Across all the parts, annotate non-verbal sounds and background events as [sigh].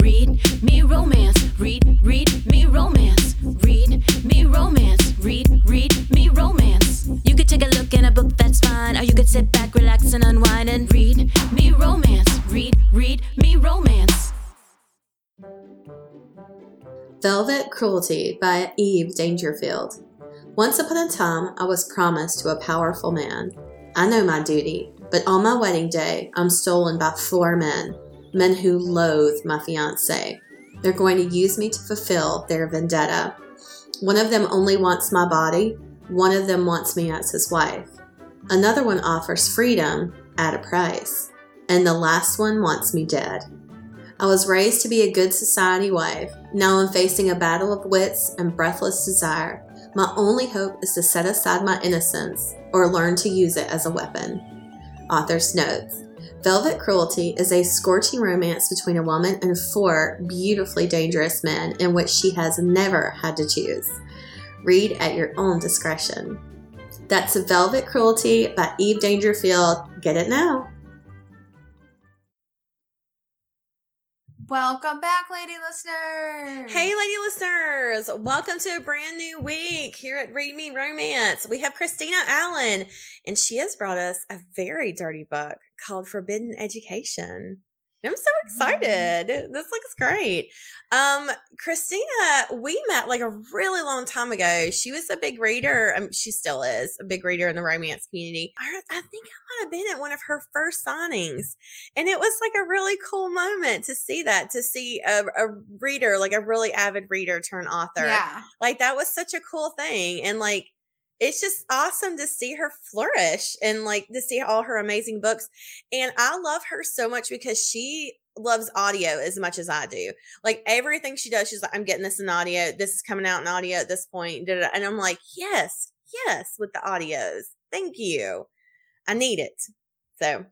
read me romance. Read, read me romance. Read me romance. Read, read me romance. You could take a look in a book, that's fine. Or you could sit back, relax, and unwind and read me romance. Read, read me romance. Velvet Cruelty by Eve Dangerfield. Once upon a time, I was promised to a powerful man. I know my duty, but on my wedding day, I'm stolen by four men, men who loathe my fiance. They're going to use me to fulfill their vendetta. One of them only wants my body, one of them wants me as his wife. Another one offers freedom at a price, and the last one wants me dead. I was raised to be a good society wife. Now I'm facing a battle of wits and breathless desire. My only hope is to set aside my innocence or learn to use it as a weapon. Author's notes Velvet Cruelty is a scorching romance between a woman and four beautifully dangerous men in which she has never had to choose. Read at your own discretion. That's Velvet Cruelty by Eve Dangerfield. Get it now. Welcome back, lady listeners. Hey, lady listeners! Welcome to a brand new week here at Read Me Romance. We have Krystyna Allyn, and she has brought us a very dirty book called Forbidden Education. I'm so mm-hmm. excited. This looks great. Um, Krystyna, we met like a really long time ago. She was a big reader. Um, she still is a big reader in the romance community. I, I think I might have been at one of her first signings. And it was like a really cool moment to see that, to see a, a reader, like a really avid reader turn author. Yeah. Like that was such a cool thing. And like, it's just awesome to see her flourish and like to see all her amazing books. And I love her so much because she loves audio as much as I do. Like everything she does, she's like, I'm getting this in audio. This is coming out in audio at this point. And I'm like, yes, yes, with the audios. Thank you. I need it. So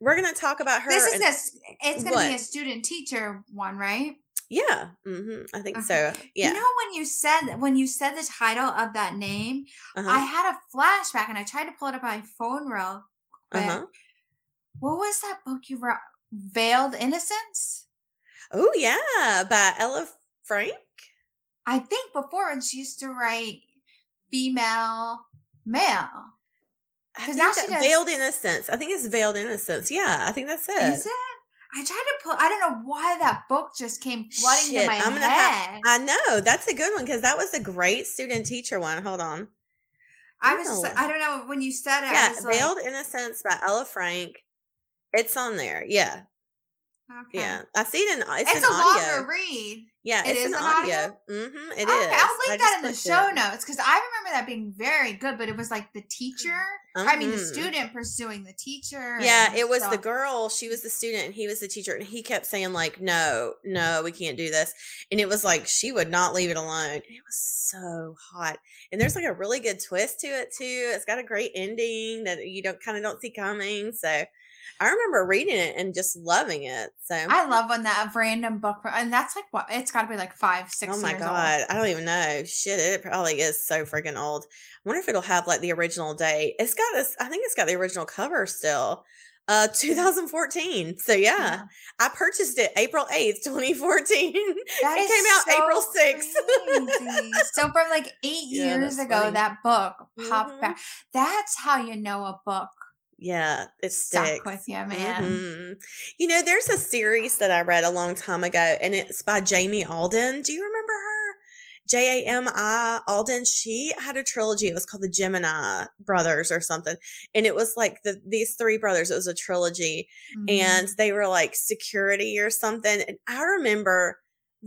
we're going to talk about her. This is and- a, it's going to be a student teacher one, right? yeah. hmm I think Okay. so. Yeah. You know when you said when you said the title of that name, uh-huh. I had a flashback and I tried to pull it up on my phone real quick. uh-huh. What was that book you wrote? Veiled Innocence? Oh, yeah. By Ella Frank. I think before when she used to write female male. I think that does- veiled innocence. I think it's veiled innocence. Yeah, I think that's it. Is it? I tried to pull I don't know why that book just came flooding Shit, to my I'm gonna head. have. I know that's a good one because that was a great student teacher one. Hold on. I was just, No. I don't know when you said it. I Yeah, was like, veiled innocence by Ella Frank. It's on there. Yeah, okay. yeah. I see it in. It's, It's, in a audio. longer read. Yeah, It it's an an audio. audio? Mm-hmm. It is. okay, I'll I link that in the show it. notes because I remember that being very good, but it was like the teacher. I mean, the Mhm. student pursuing the teacher. Yeah, it was the girl. She was the student, and he was the teacher, and he kept saying like, "No, no, we can't do this." And it was like she would not leave it alone. And it was so hot, and there's like a really good twist to it too. It's got a great ending that you don't kind of don't see coming. So, I remember reading it and just loving it. So, I love when that random book, and that's like what it's got to be like five, six. oh my god, Old. I don't even know. Shit, it probably is so freaking old. I wonder if it'll have like the original date. It's got this. I think it's got the original cover still. Uh, 2014. So yeah. Yeah. I purchased it April 8th, 2014. That it came out so April 6th. so from like eight [laughs] Yeah, years ago, funny. that book popped Mhm. back. That's how you know a book yeah, it stuck sticks. with you, man. Mhm. You know, there's a series that I read a long time ago, and it's by Jami Alden. Do you remember her? J A M I Alden. She had a trilogy. It was called the Gemini Brothers or something, and it was like the these three brothers. It was a trilogy, Mhm. and they were like security or something. And I remember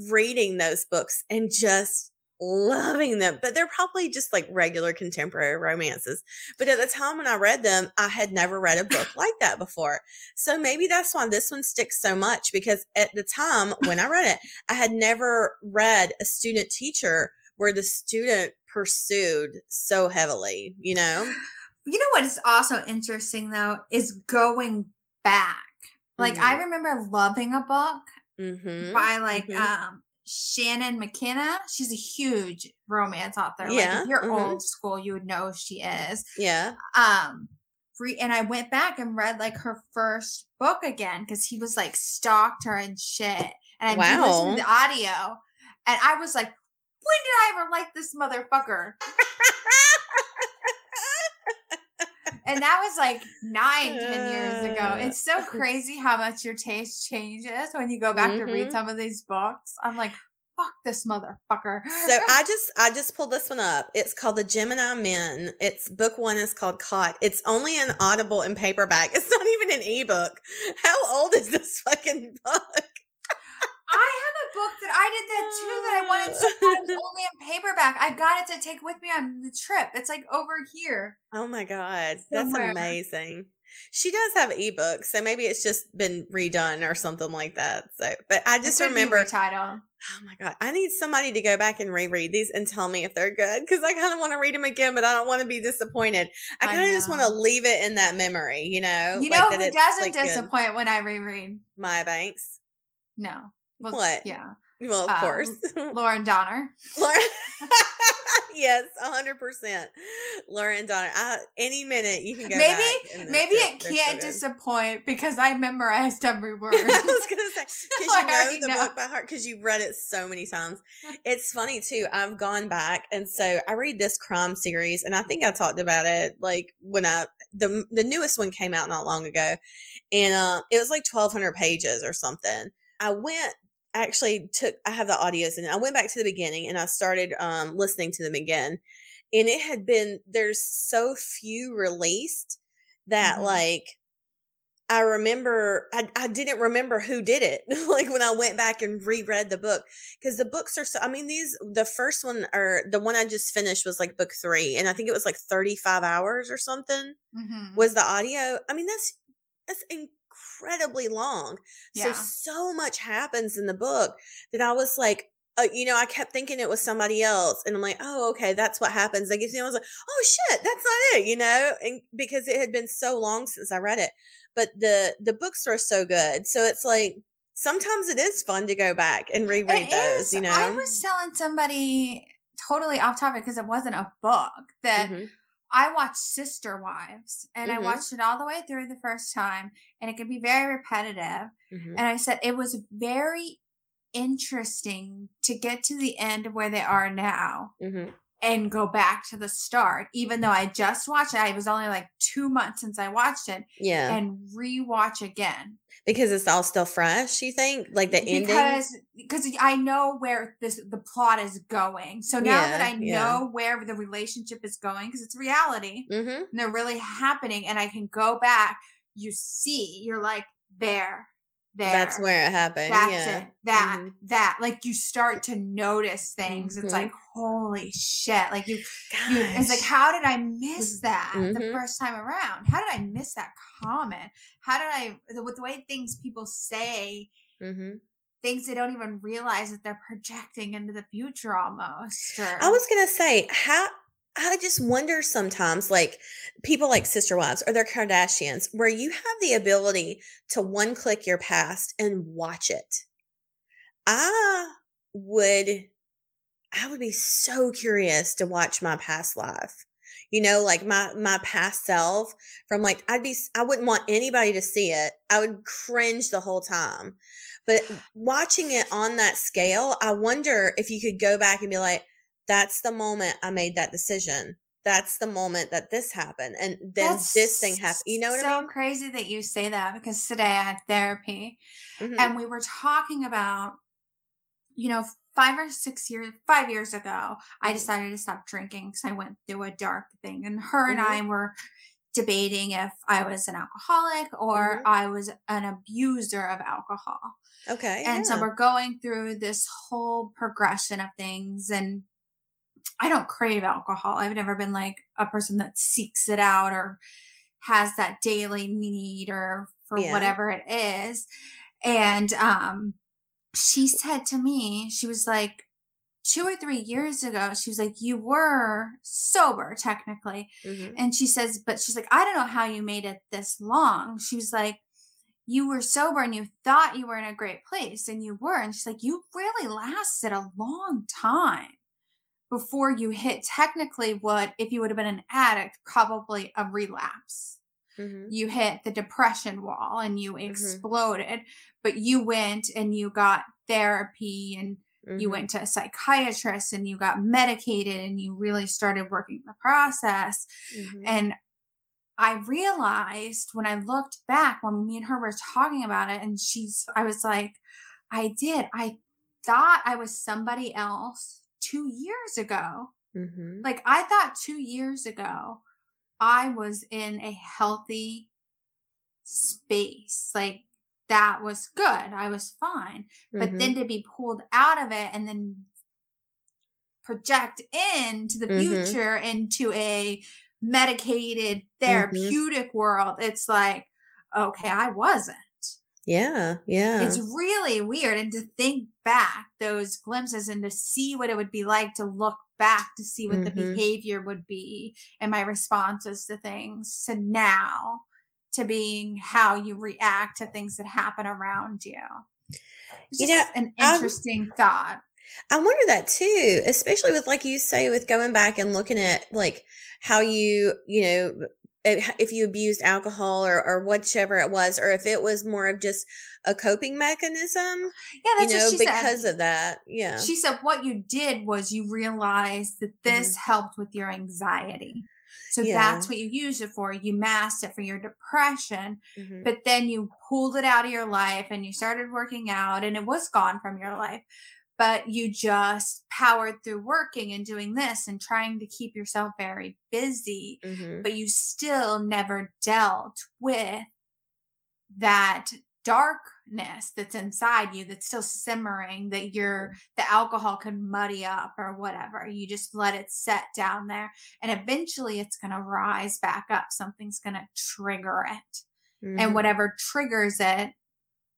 reading those books and just loving them. But they're probably just like regular contemporary romances. But at the time when I read them, I had never read a book [laughs] like that before. So maybe that's why this one sticks so much because at the time [laughs] when I read it, I had never read a student teacher where the student pursued so heavily, you know? You know what is also interesting though is going back. Like I remember loving a book Mm-hmm. by like mhm. um Shannon McKenna. She's a huge romance author. Like Yeah, if you're mhm. old school, you would know she is. Yeah. Um re- and I went back and read like her first book again because he was like stalked her and shit. and I wow. listened to the audio, and I was like, when did I ever like this motherfucker? [laughs] and that was like nine, ten years ago. It's so crazy how much your taste changes when you go back mm-hmm. to read mm-hmm. some of these books. I'm like, fuck this motherfucker. so I just I just pulled this one up. It's called The Gemini Men. It's book one is called Caught. It's only an audible and paperback. [laughs] It's not even an ebook. How old is this fucking book? I have a book that I did that too that I wanted so bad. [laughs] only in paperback. I got it to take with me on the trip. It's like over here. Oh my god, that's amazing. She does have ebooks, so maybe it's just been redone or something like that. So, but I just remember title. Oh my god, I need somebody to go back and reread these and tell me if they're good because I kind of want to read them again, but I don't want to be disappointed. I kind of just want to leave it in that memory, you know. You like know who doesn't like disappoint good. when I reread? Maya Banks. No. Well, what? Yeah. Well, of um, course. [laughs] Lauren Donner. Lauren. [laughs] [laughs] yes, hundred percent. Lauren Donner. I, any minute you can go. Maybe, maybe it can't so disappoint because I memorized every word. I was gonna say because you know the know. book by heart because you've read it so many times. It's funny too. I've gone back and so I read this crime series, and I think I talked about it like when I the the newest one came out not long ago, and uh, it was like twelve hundred pages or something. I went actually took I have the audios and I went back to the beginning and I started um listening to them again. And it had been there's so few released that mm-hmm. like I remember I, I didn't remember who did it [laughs] like when I went back and reread the book because the books are so I mean these the first one or the one I just finished was like book 3 and I think it was like 35 hours or something mm-hmm. was the audio I mean that's that's incredibly long. Yeah. So so much happens in the book that I was like, uh, you know, I kept thinking it was somebody else, and I'm like, oh, okay, that's what happens. I guess you know, I was like, oh shit, that's not it, you know, and because it had been so long since I read it, but the the books are so good, so it's like sometimes it is fun to go back and reread it those. Is. You know, I was telling somebody totally off topic because it wasn't a book that. Mm-hmm. I watched Sister Wives and mm-hmm. I watched it all the way through the first time and it can be very repetitive. Mm-hmm. And I said it was very interesting to get to the end of where they are now mm-hmm. And go back to the start, even though I just watched it. I was only like two months since I watched it. Yeah. And rewatch again because it's all still fresh you think like the ending because because i know where this the plot is going so now yeah, that i know yeah. where the relationship is going because it's reality mm-hmm. and they're really happening and i can go back you see you're like there there. That's where it happened. That's yeah. it. That mm-hmm. that like you start to notice things. Mm-hmm. It's like holy shit! Like you, you, it's like how did I miss that mm-hmm. the first time around? How did I miss that comment? How did I with the way things people say? Mm-hmm. Things they don't even realize that they're projecting into the future almost. Or, I was gonna say, how I just wonder sometimes, like people like Sister Wives or their Kardashians, where you have the ability to one click your past and watch it. I would, I would be so curious to watch my past life. You know, like my my past self from like I'd be I wouldn't want anybody to see it. I would cringe the whole time. But watching it on that scale, I wonder if you could go back and be like, that's the moment I made that decision. That's the moment that this happened. And then that's this thing happened. You know what so I mean? crazy that you say that because today I had therapy mm-hmm. and we were talking about, you know, five or six years, five years ago, I mm-hmm. decided to stop drinking because I went through a dark thing. And her mm-hmm. and I were debating if I was an alcoholic or mm-hmm. I was an abuser of alcohol. Okay. And yeah. so we're going through this whole progression of things. And I don't crave alcohol. I've never been like a person that seeks it out or has that daily need or for yeah. whatever it is. And um she said to me, she was like two or three years ago, she was like, You were sober technically. Mm-hmm. And she says, But she's like, I don't know how you made it this long. She was like, you were sober and you thought you were in a great place and you were. And she's like, you really lasted a long time before you hit technically what if you would have been an addict probably a relapse mm-hmm. you hit the depression wall and you mm-hmm. exploded mm-hmm. but you went and you got therapy and you Mhm. went to a psychiatrist and you got medicated and you really started working the process. Mhm. And I realized when I looked back when me and her were talking about it, and she's, I was like, I did. I thought I was somebody else two years ago. Mhm. Like, I thought two years ago I was in a healthy space. Like, that was good. I was fine. But Mhm. then to be pulled out of it and then project into the Mhm. future into a medicated Mm-hmm. therapeutic world, it's like, okay, I wasn't. Yeah, yeah. It's really weird. And to think back those glimpses and to see what it would be like to look back to see what the Mhm. behavior would be and my responses to things to now to being how you react to things that happen around you. It's You just know, an interesting thought. I wonder that too, especially with like you say, with going back and looking at like how you, you know, if you abused alcohol or or whichever it was, or if it was more of just a coping mechanism, Yeah, you that's know, what she because said. of that. Yeah. She said what you did was you realized that this helped with your anxiety. So Mm-hmm. Yeah. that's what you used it for. You masked it for your depression, Mhm. but then you pulled it out of your life and you started working out and it was gone from your life. But you just powered through working and doing this and trying to keep yourself very busy, Mhm. but you still never dealt with that darkness that's inside you that's still simmering that you're the alcohol could muddy up or whatever you just let it set down there and eventually it's going to rise back up something's going to trigger it Mhm. and whatever triggers it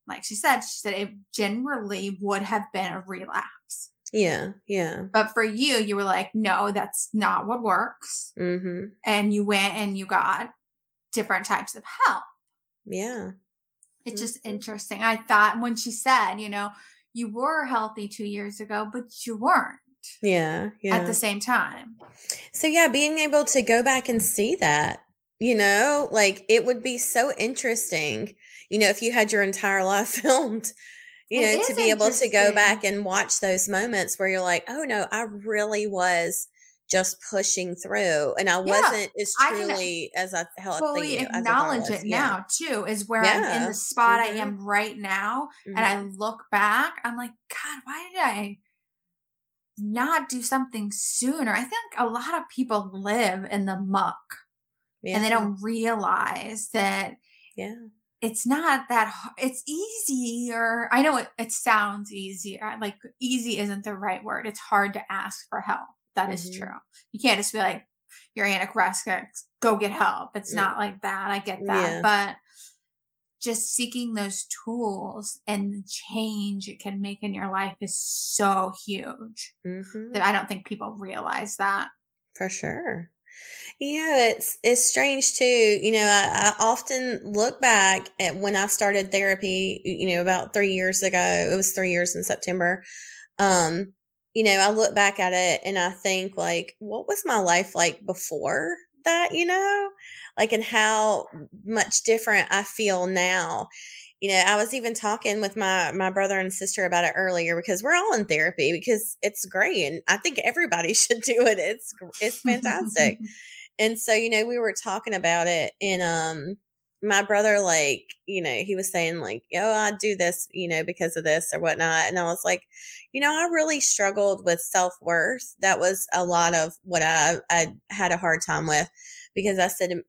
like she said she said it generally would have been a relapse Yeah. Yeah. but for you you were like no that's not what works hmm and you went and you got different types of help Yeah. it's just Mhm. interesting. I thought when she said, you know, you were healthy two years ago, but you weren't Yeah. Yeah. at the same time. So yeah, being able to go back and see that, you know, like it would be so interesting, you know, if you had your entire life [laughs] filmed, you It know, to be able to go back and watch those moments where you're like, oh no, I really was just pushing through and I wasn't as I truly as I felt Fully as I thought I acknowledge it Yeah. now too, is where I'm in the spot I Mhm. am right now. Mhm. And I look back, I'm like, God, why did I not do something sooner? I think a lot of people live in the muck and they don't realize that Yeah. It's not that it's easier i know it, it sounds easier like easy isn't the right word it's hard to ask for help That is Mhm. true you can't just be like you're anorexic go get help it's Mm. not like that i get that Yeah. but just seeking those tools and the change it can make in your life is so huge Mhm. that i don't think people realize that For sure. Yeah, it's it's strange too. You know, I, I often look back at when I started therapy, you know, about three years ago. It was three years in September. Um, you know, I look back at it and I think like, what was my life like before that, you know? Like and how much different I feel now. You know, I was even talking with my my brother and sister about it earlier because we're all in therapy because it's great and I think everybody [laughs] should do it. It's it's fantastic. [laughs] And so, you know, we were talking about it and um my brother like, you know, he was saying like, oh, I do this, you know, because of this or whatnot. And I was like, you know, I really struggled with self-worth. That was a lot of what I I had a hard time with because I said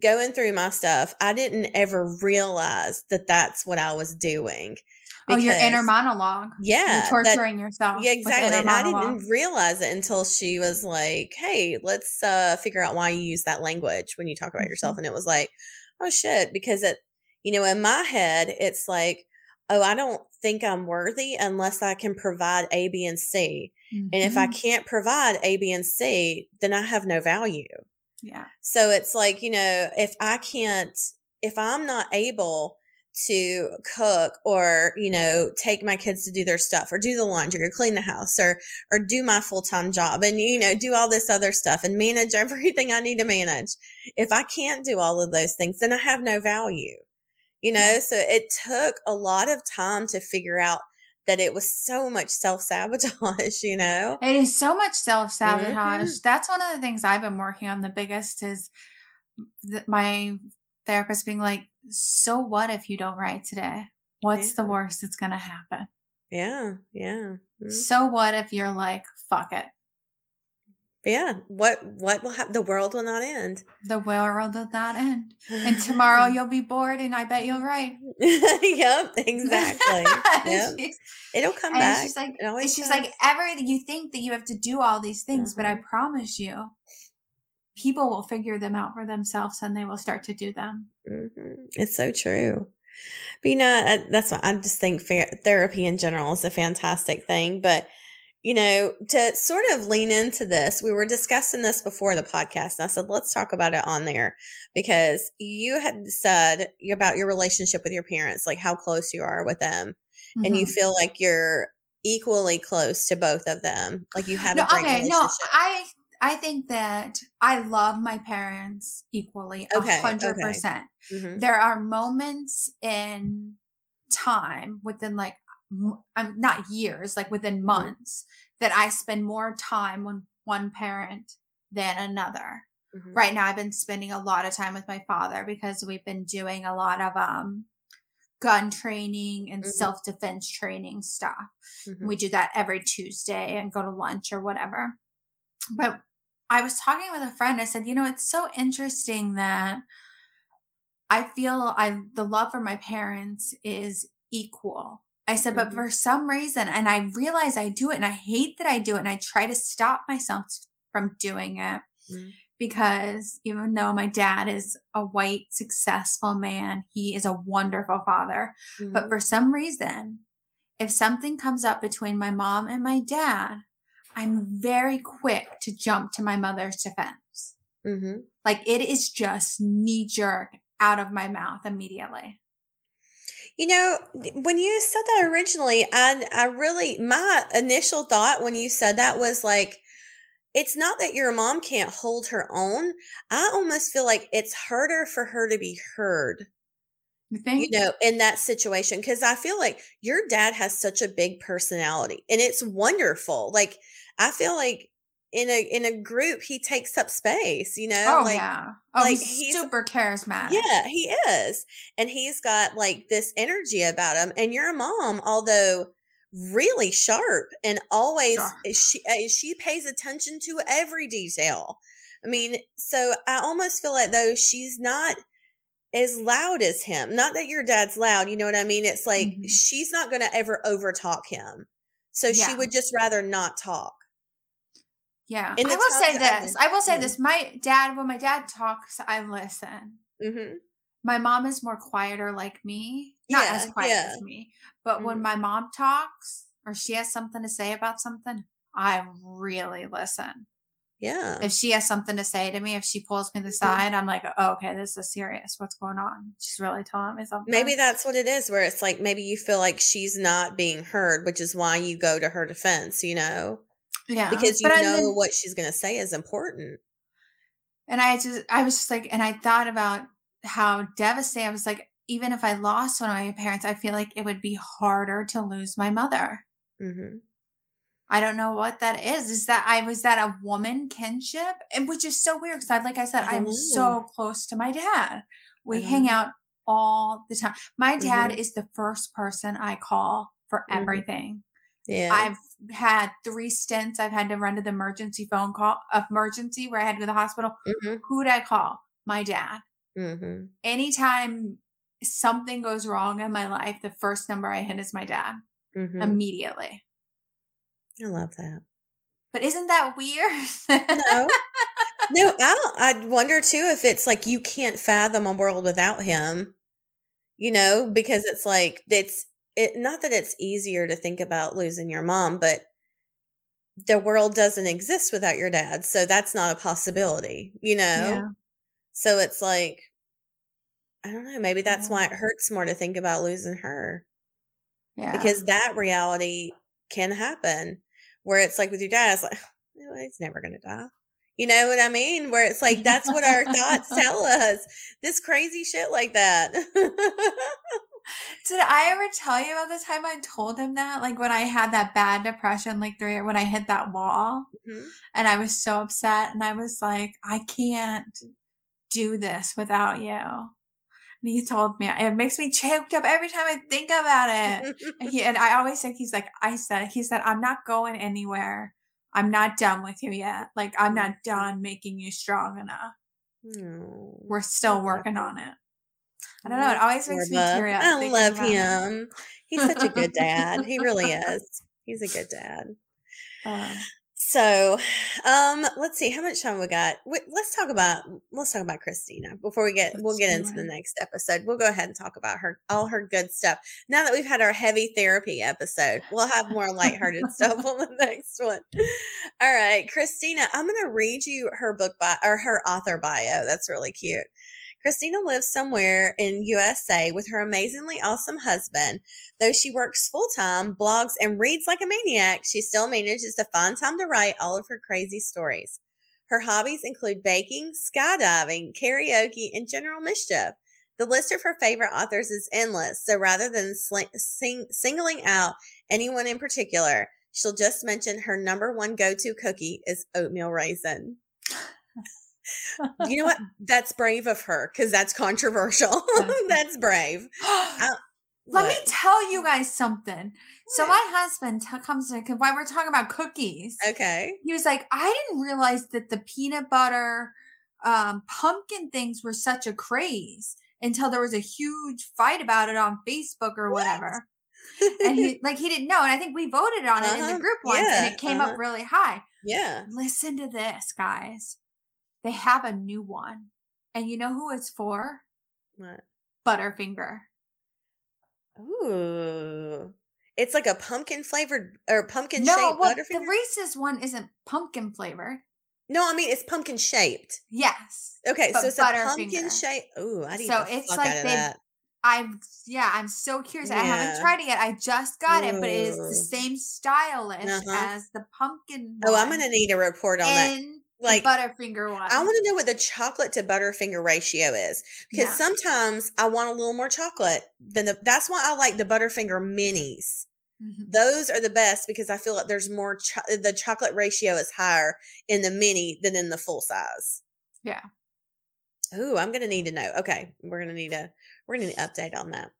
going through my stuff, I didn't ever realize that that's what I was doing. oh your inner monologue Yeah, you're that- torturing yourself yeah, exactly. I didn't realize it until she was like, "Hey, let's uh figure out why you use that language when you talk about yourself." Mhm. And it was like, "Oh shit," because it, you know, in my head, it's like, "Oh, I don't think I'm worthy unless I can provide A, B, and C. And if I Mhm. can't provide A, B, and C, then I have no value." Yeah So it's like, you know, if I can't, if I'm not able to cook or, you know, take my kids to do their stuff or do the laundry or clean the house or, or do my full time job and, you know, do all this other stuff and manage [laughs] everything I need to manage. If I can't do all of those things, then I have no value, you know? Yeah. So it took a lot of time to figure out that it was so much self sabotage, [laughs] you know? It is so much self Mm-hmm. sabotage. That's one of the things I've been working on. The biggest is th- my therapist being like, "So what if you don't write today? What's the worst that's gonna happen? Yeah, yeah. Mm. So what if you're like, fuck it, Yeah. What what will happen? The world will not end. the world will not end, and tomorrow [laughs] you'll be bored, and I bet you'll write." [laughs] yep, exactly. [laughs] Yep. It'll come and back. she's like, it always she's like, everything you think that you have to do all these things, but I Mhm. promise you, people will figure them out for themselves, and they will start to do them. Mhm. It's so true. But you know, that's what I just think therapy in general is a fantastic thing. But you know, to sort of lean into this, we were discussing this before the podcast, and I said, let's talk about it on there because you had said about your relationship with your parents, like how close you are with them, and you Mhm. feel like you're equally close to both of them, like you have no, a great okay, relationship. no, I I think that I love my parents equally, Okay, hundred okay. percent. Mhm. There are moments in time within like m- um, not years, like within months, that I spend more time with one parent than another. Mhm. Right now, I've been spending a lot of time with my father because we've been doing a lot of um gun training and Mhm. self defense training stuff. Mhm. We do that every Tuesday and go to lunch or whatever. But I was talking with a friend. I said, you know, it's so interesting that I feel I the love for my parents is equal. I said, but Mhm. for some reason, and I realize I do it and I hate that I do it, and I try to stop myself from doing it Mhm. because even though my dad is a white, successful man, he is a wonderful father. But Mhm. for some reason, if something comes up between my mom and my dad, I'm very quick to jump to my mother's defense. Mhm. Like it is just knee jerk out of my mouth immediately. You know, when you said that originally, I I really my initial thought when you said that was like it's not that your mom can't hold her own. I almost feel like it's harder for her to be heard, You you know, in that situation cuz I feel like your dad has such a big personality and it's wonderful. Like I feel like in a in a group he takes up space, you know, oh like yeah. Oh, like, he's, he's- super charismatic. yeah, he is. And he's got like this energy about him. And your mom, although really sharp and always she uh, she pays attention to every detail. I mean, so I almost feel like though she's not as loud as him. Not that your dad's loud, you know what I mean? It's like Mhm. she's not going to ever overtalk him. So she would just rather not talk. Yeah. I will say this. I will say this. My dad, when my dad talks, I listen. hmm My mom is more quieter like me. Not as Yeah, quiet yeah. as me. But when Mhm. my mom talks or she has something to say about something, I really listen. Yeah. If she has something to say to me, if she pulls me to the side, I'm like, oh, okay, this is serious. What's going on? She's really telling me something. Maybe that's what it is, where it's like maybe you feel like she's not being heard, which is why you go to her defense, you know, yeah. because you But I- know then- what she's going to say is important. And I just, I was just like, and I thought about how devastated I was like, even if I lost one of my parents, I feel like it would be harder to lose my mother. hmm I don't know what that is. Is that I was that a woman kinship, and which is so weird because I, like I said, I i'm know. so close to my dad. We hang out all the time. My dad Mhm. is the first person I call for Mhm. everything. Yeah. I've had three stints. I've had to run to the emergency phone call, emergency where I had to go to the hospital. hmm Who'd I call? My dad. hmm Anytime something goes wrong in my life, the first number I hit is my dad hmm immediately. I love that. But isn't that weird? No, [laughs] no, I I wonder too if it's like you can't fathom a world without him, you know, because it's like it's it not that it's easier to think about losing your mom, but the world doesn't exist without your dad, so that's not a possibility, you know. Yeah. So it's like I don't know, maybe that's Yeah. why it hurts more to think about losing her Yeah. because that reality can happen where it's like with your dad, it's like, [sighs] "No, he's never going to die. You know what I mean? Where it's like, that's what our thoughts [laughs] tell us. This crazy shit like that. [laughs] Did I ever tell you about the time I told him that? Like when I had that bad depression, like three, when I hit that wall Mhm. and I was so upset and I was like, I can't do this without you. And he told me, it makes me choked up every time I think about it. And, he, and I always think he's like, I said, he said, I'm not going anywhere. I'm not done with you yet. Like, I'm not done making you strong enough. No. We're still working on it. I don't know. It always makes me Corva. tear up. I love him. He's such a good dad. He really is. He's a good dad. [laughs] Um, So, um, let's see how much time we got. Wait, let's talk about let's talk about Krystyna before we get we'll get into the next episode. We'll go ahead and talk about her all her good stuff. Now that we've had our heavy therapy episode, we'll have more lighthearted stuff [laughs] on the next one. All right, Krystyna, I'm going to read you her book bio or her author bio. That's really cute. Krystyna lives somewhere in USA with her amazingly awesome husband. Though she works full time, blogs, and reads like a maniac, she still manages to find time to write all of her crazy stories. Her hobbies include baking, skydiving, karaoke, and general mischief. The list of her favorite authors is endless, so rather than sling, sing, singling out anyone in particular, she'll just mention her number one go to cookie is oatmeal raisin. You know what? [laughs] That's brave of her because that's controversial. That's- [laughs] brave. [gasps] Let me tell you guys something. So my husband t- comes to while we're talking about cookies. Okay. He was like, I didn't realize that the peanut butter um, pumpkin things were such a craze until there was a huge fight about it on Facebook or What? whatever. And [laughs] he like he didn't know. And I think we voted on it in Uh-huh. the group once Yeah, and it came uh-huh. up really high. yeah. Listen to this, guys. They have a new one. And you know who it's for? What? Butterfinger. Ooh. It's like a pumpkin flavored or pumpkin no, shaped well, the Reese's one isn't pumpkin flavored. no, I mean it's pumpkin shaped. Yes. Okay, so it's a pumpkin Butterfinger. shape. Ooh, I need So it's like they- that. I'm yeah, I'm so curious. I haven't tried it yet. I just got it, but it is the same stylish Uh-huh. as the pumpkin. Oh, I'm gonna need a report on that. Like, Butterfinger one. I want to know what the chocolate to Butterfinger ratio is because Yeah. sometimes I want a little more chocolate than the. That's why I like the Butterfinger minis. Mhm. Those are the best because I feel like there's more. Cho- the chocolate ratio is higher in the mini than in the full size. Yeah. Ooh, I'm gonna need to know. Okay, we're gonna need a we're gonna need an update on that.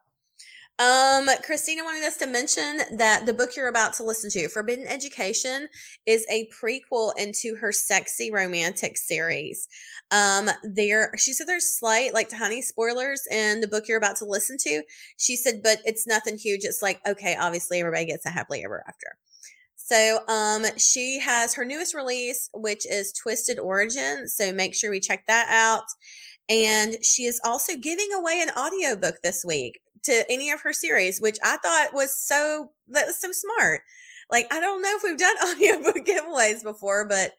Um, Krystyna wanted us to mention that the book you're about to listen to, Forbidden Education, is a prequel into her sexy romantic series. Um, there she said there's slight, like tiny spoilers in the book you're about to listen to. She said, but it's nothing huge. It's like, okay, obviously everybody gets a happily ever after. So um she has her newest release, which is Twisted Origin. So make sure we check that out. And she is also giving away an audiobook this week to any of her series, which I thought was so that was so smart. Like I don't know if we've done [laughs] audiobook giveaways before, but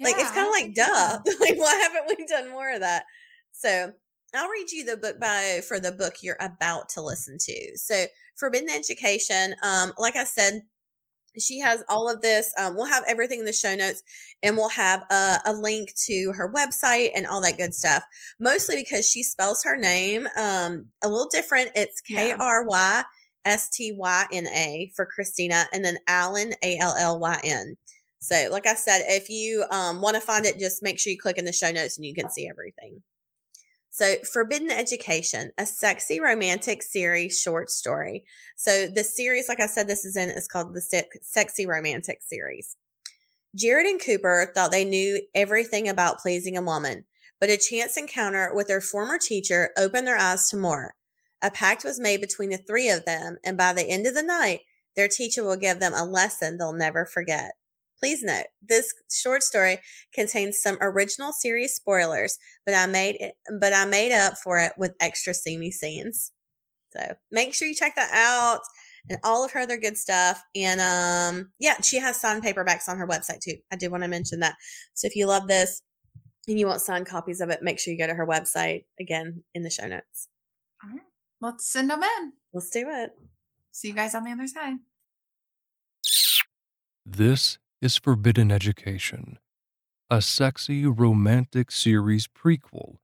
like it's kind of like duh. [laughs] like why haven't we done more of that? So I'll read you the book bio for the book you're about to listen to. So Forbidden Education, um, like I said, she has all of this. Um, we'll have everything in the show notes and we'll have a, a link to her website and all that good stuff. Mostly because she spells her name um, a little different. It's K. R Y S T Y N A for Krystyna and then Allyn, A L L Y N. So, like I said, if you um, want to find it, just make sure you click in the show notes and you can see everything. So, Forbidden Education, a sexy romantic series short story. So, the series, like I said, this is in, is called the Se- Sexy Romantic Series. Jared and Cooper thought they knew everything about pleasing a woman, but a chance encounter with their former teacher opened their eyes to more. A pact was made between the three of them, and by the end of the night, their teacher will give them a lesson they'll never forget. Please note, this short story contains some original series spoilers, but I made it, but I made up for it with extra steamy scenes. So make sure you check that out and all of her other good stuff. And um, yeah, she has signed paperbacks on her website too. I did want to mention that. So if you love this and you want signed copies of it, make sure you go to her website again in the show notes. All right. Let's send them in. Let's do it. See you guys on the other side. This is Forbidden Education, a sexy romantic series prequel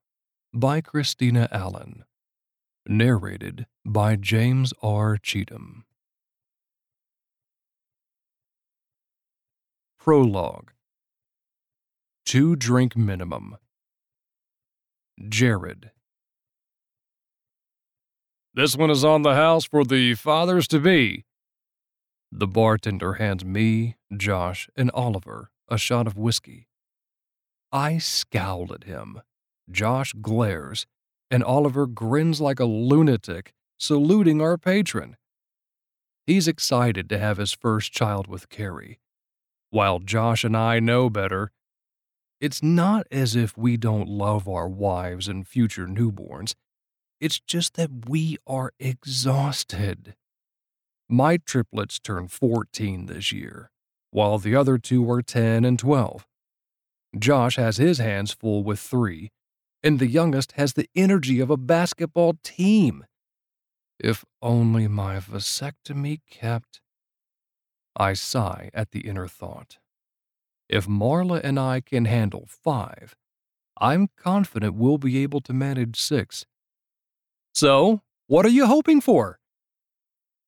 by Krystyna Allyn. Narrated by James R. Cheatham. Prologue Two drink minimum. Jared. This one is on the house for the fathers to be. The bartender hands me, Josh, and Oliver a shot of whiskey. I scowl at him. Josh glares, and Oliver grins like a lunatic, saluting our patron. He's excited to have his first child with Carrie. While Josh and I know better, it's not as if we don't love our wives and future newborns. It's just that we are exhausted. My triplets turn 14 this year, while the other two are 10 and 12. Josh has his hands full with three, and the youngest has the energy of a basketball team. If only my vasectomy kept. I sigh at the inner thought. If Marla and I can handle five, I'm confident we'll be able to manage six. So, what are you hoping for?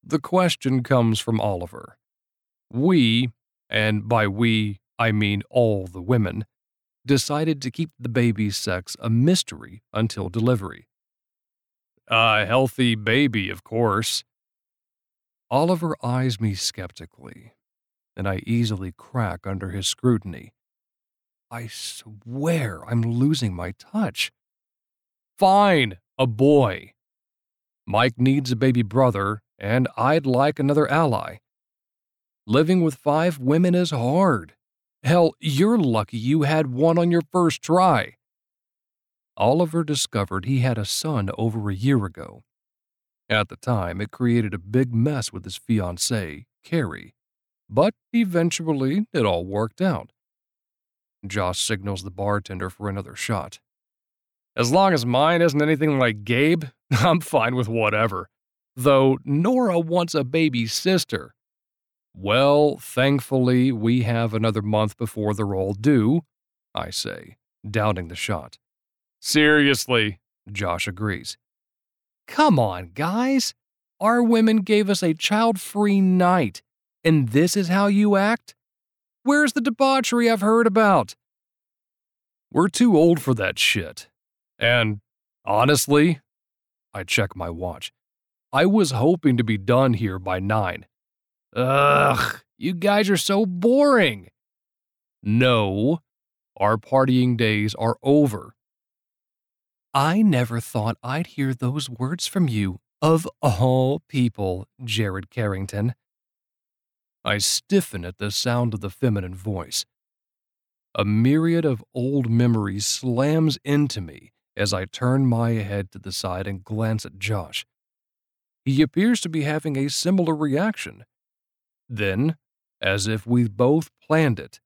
The question comes from Oliver. We, and by we, I mean all the women, decided to keep the baby's sex a mystery until delivery. A healthy baby, of course. Oliver eyes me skeptically, and I easily crack under his scrutiny. I swear I'm losing my touch. Fine, a boy. Mike needs a baby brother, and I'd like another ally. Living with five women is hard. Hell, you're lucky you had one on your first try. Oliver discovered he had a son over a year ago. At the time, it created a big mess with his fiancée, Carrie, but eventually it all worked out. Josh signals the bartender for another shot. As long as mine isn't anything like Gabe, [laughs] I'm fine with whatever. Though Nora wants a baby sister, well, thankfully, we have another month before they're all due, I say, doubting the shot. Seriously, Josh agrees. Come on, guys. Our women gave us a child free night, and this is how you act? Where's the debauchery I've heard about? We're too old for that shit. And honestly, I check my watch. I was hoping to be done here by nine. Ugh, you guys are so boring. No, our partying days are over. I never thought I'd hear those words from you, of all people, Jared Carrington. I stiffen at the sound of the feminine voice. A myriad of old memories slams into me as I turn my head to the side and glance at Josh. He appears to be having a similar reaction. Then, as if we both planned it,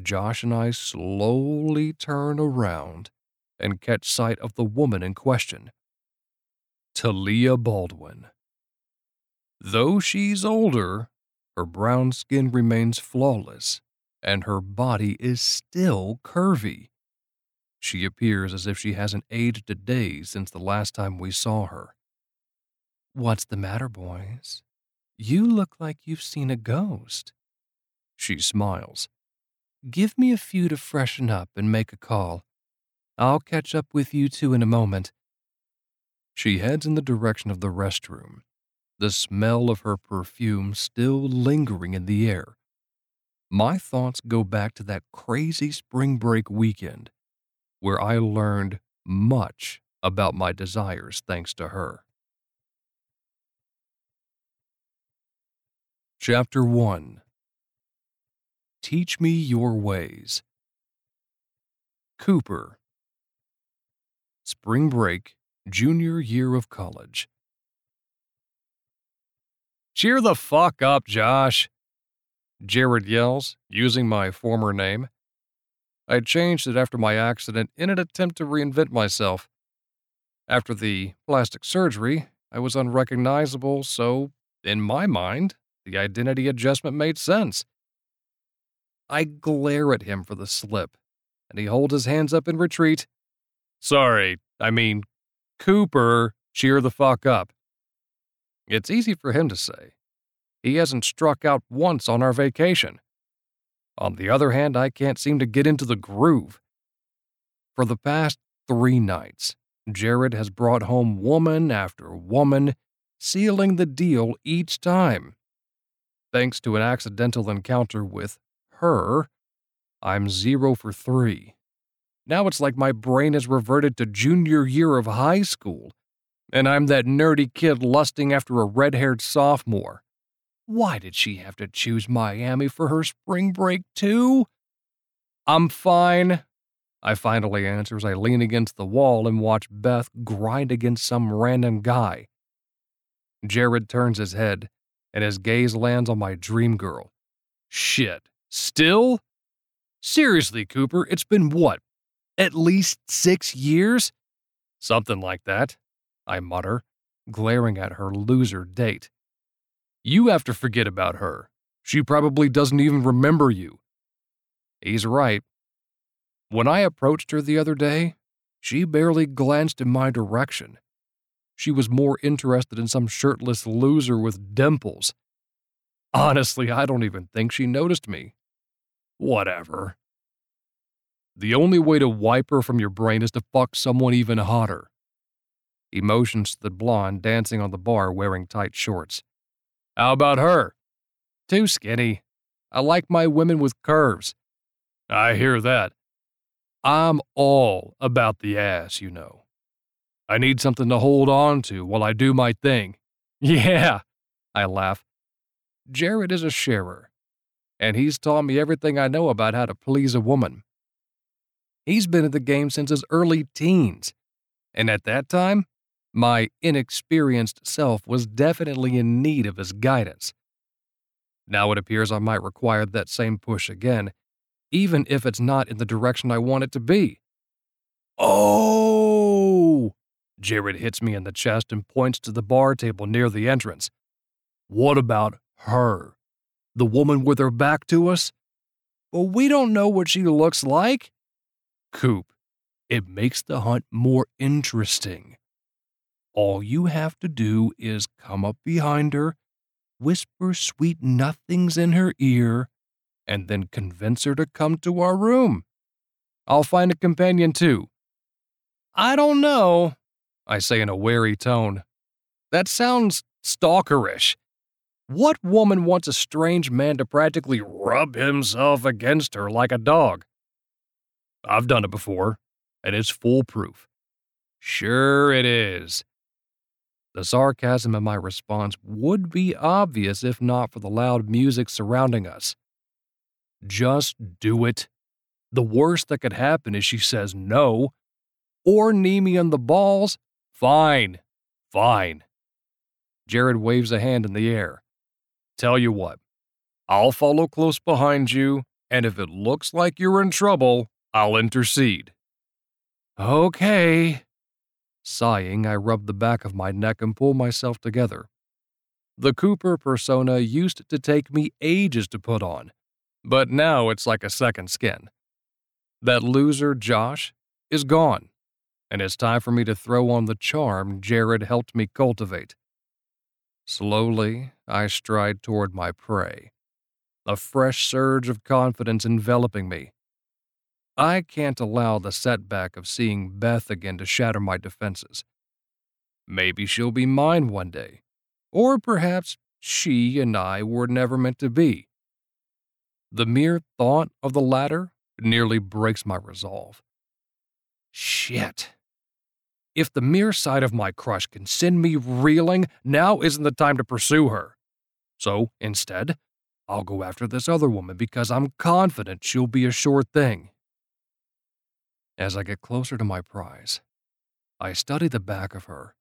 Josh and I slowly turn around and catch sight of the woman in question. Talia Baldwin. Though she's older, her brown skin remains flawless, and her body is still curvy. She appears as if she hasn't aged a day since the last time we saw her. What's the matter, boys? You look like you've seen a ghost. She smiles. Give me a few to freshen up and make a call. I'll catch up with you two in a moment. She heads in the direction of the restroom, the smell of her perfume still lingering in the air. My thoughts go back to that crazy spring break weekend where I learned much about my desires thanks to her. Chapter 1 Teach Me Your Ways. Cooper. Spring break, junior year of college. Cheer the fuck up, Josh, Jared yells, using my former name. I changed it after my accident in an attempt to reinvent myself. After the plastic surgery, I was unrecognizable, so, in my mind, the identity adjustment made sense. I glare at him for the slip, and he holds his hands up in retreat. Sorry, I mean, Cooper, cheer the fuck up. It's easy for him to say. He hasn't struck out once on our vacation. On the other hand, I can't seem to get into the groove. For the past three nights, Jared has brought home woman after woman, sealing the deal each time. Thanks to an accidental encounter with her, I'm zero for three. Now it's like my brain has reverted to junior year of high school, and I'm that nerdy kid lusting after a red haired sophomore. Why did she have to choose Miami for her spring break, too? I'm fine, I finally answer as I lean against the wall and watch Beth grind against some random guy. Jared turns his head, and his gaze lands on my dream girl. Shit. Still? Seriously, Cooper, it's been what? At least six years? Something like that, I mutter, glaring at her loser date. You have to forget about her. She probably doesn't even remember you. He's right. When I approached her the other day, she barely glanced in my direction. She was more interested in some shirtless loser with dimples. Honestly, I don't even think she noticed me. Whatever. The only way to wipe her from your brain is to fuck someone even hotter. He motions to the blonde dancing on the bar wearing tight shorts. How about her? Too skinny. I like my women with curves. I hear that. I'm all about the ass, you know. I need something to hold on to while I do my thing. [laughs] Yeah, I laugh. Jared is a sharer, and he's taught me everything I know about how to please a woman. He's been in the game since his early teens, and at that time, my inexperienced self was definitely in need of his guidance. Now it appears I might require that same push again, even if it's not in the direction I want it to be. Oh! Jared hits me in the chest and points to the bar table near the entrance. What about her? The woman with her back to us? Well, we don't know what she looks like. Coop, it makes the hunt more interesting. All you have to do is come up behind her, whisper sweet nothings in her ear, and then convince her to come to our room. I'll find a companion too. I don't know, I say in a wary tone. That sounds stalkerish. What woman wants a strange man to practically rub himself against her like a dog? I've done it before, and it's foolproof. Sure, it is. The sarcasm in my response would be obvious if not for the loud music surrounding us. Just do it. The worst that could happen is she says no. Or knee me on the balls. Fine. Fine. Jared waves a hand in the air. Tell you what, I'll follow close behind you, and if it looks like you're in trouble, I'll intercede. Okay, Sighing, I rub the back of my neck and pull myself together. The Cooper persona used to take me ages to put on, but now it's like a second skin. That loser, Josh, is gone, and it's time for me to throw on the charm Jared helped me cultivate. Slowly, I stride toward my prey, a fresh surge of confidence enveloping me. I can't allow the setback of seeing Beth again to shatter my defenses. Maybe she'll be mine one day, or perhaps she and I were never meant to be. The mere thought of the latter nearly breaks my resolve. Shit. If the mere sight of my crush can send me reeling, now isn't the time to pursue her. So, instead, I'll go after this other woman because I'm confident she'll be a sure thing. As I get closer to my prize, I study the back of her,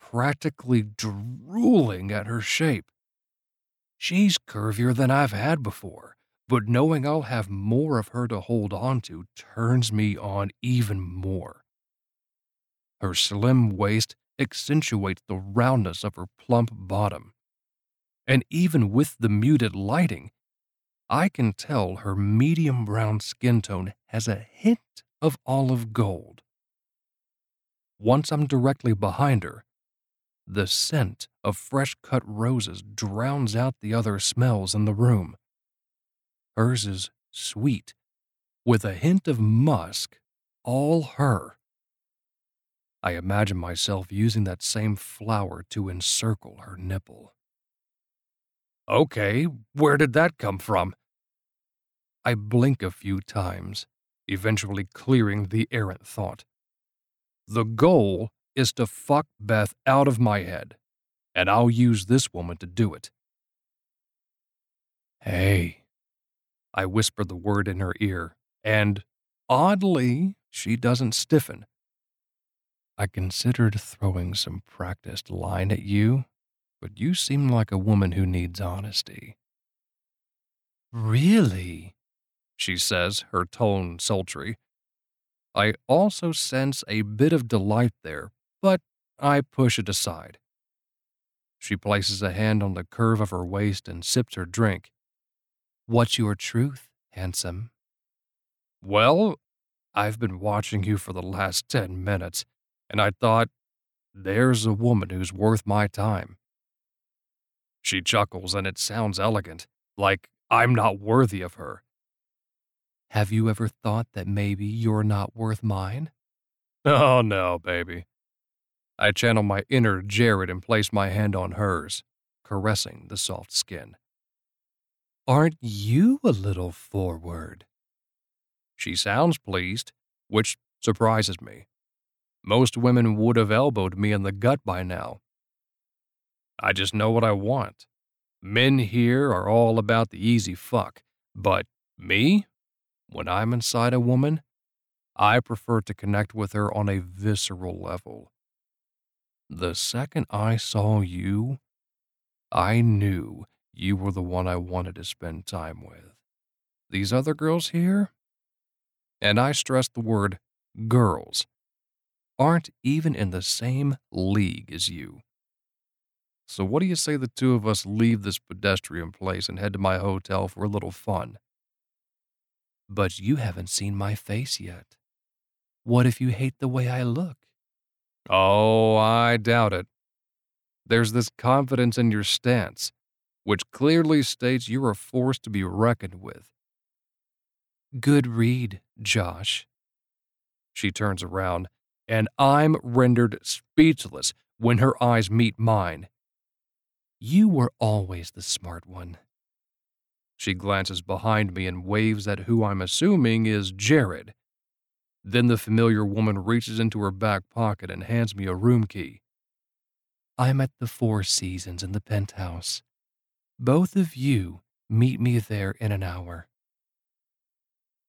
practically drooling at her shape. She's curvier than I've had before, but knowing I'll have more of her to hold on to turns me on even more. Her slim waist accentuates the roundness of her plump bottom. And even with the muted lighting, I can tell her medium brown skin tone has a hint of olive gold. Once I'm directly behind her, The scent of fresh cut roses drowns out the other smells in the room. Hers is sweet, with a hint of musk, all her. I imagine myself using that same flower to encircle her nipple. Okay, where did that come from? I blink a few times, eventually clearing the errant thought. The goal is to fuck Beth out of my head, and I'll use this woman to do it. Hey. I whisper the word in her ear, and, oddly, she doesn't stiffen. I considered throwing some practiced line at you, but you seem like a woman who needs honesty. Really? She says, her tone sultry. I also sense a bit of delight there, but I push it aside. She places a hand on the curve of her waist and sips her drink. What's your truth, handsome? Well, I've been watching you for the last ten minutes, and I thought, there's a woman who's worth my time. She chuckles, and it sounds elegant, like I'm not worthy of her. Have you ever thought that maybe you're not worth mine? Oh, no, baby. I channel my inner Jared and place my hand on hers, caressing the soft skin. Aren't you a little forward? She sounds pleased, which surprises me. Most women would have elbowed me in the gut by now. I just know what I want. Men here are all about the easy fuck, but me? When I'm inside a woman, I prefer to connect with her on a visceral level. The second I saw you, I knew you were the one I wanted to spend time with. These other girls here, and I stress the word girls, aren't even in the same league as you. So, what do you say the two of us leave this pedestrian place and head to my hotel for a little fun? But you haven't seen my face yet. What if you hate the way I look? Oh, I doubt it. There's this confidence in your stance, which clearly states you're a force to be reckoned with. Good read, Josh. She turns around, and I'm rendered speechless when her eyes meet mine. You were always the smart one. She glances behind me and waves at who I'm assuming is Jared. Then the familiar woman reaches into her back pocket and hands me a room key. I'm at the Four Seasons in the penthouse. Both of you meet me there in an hour.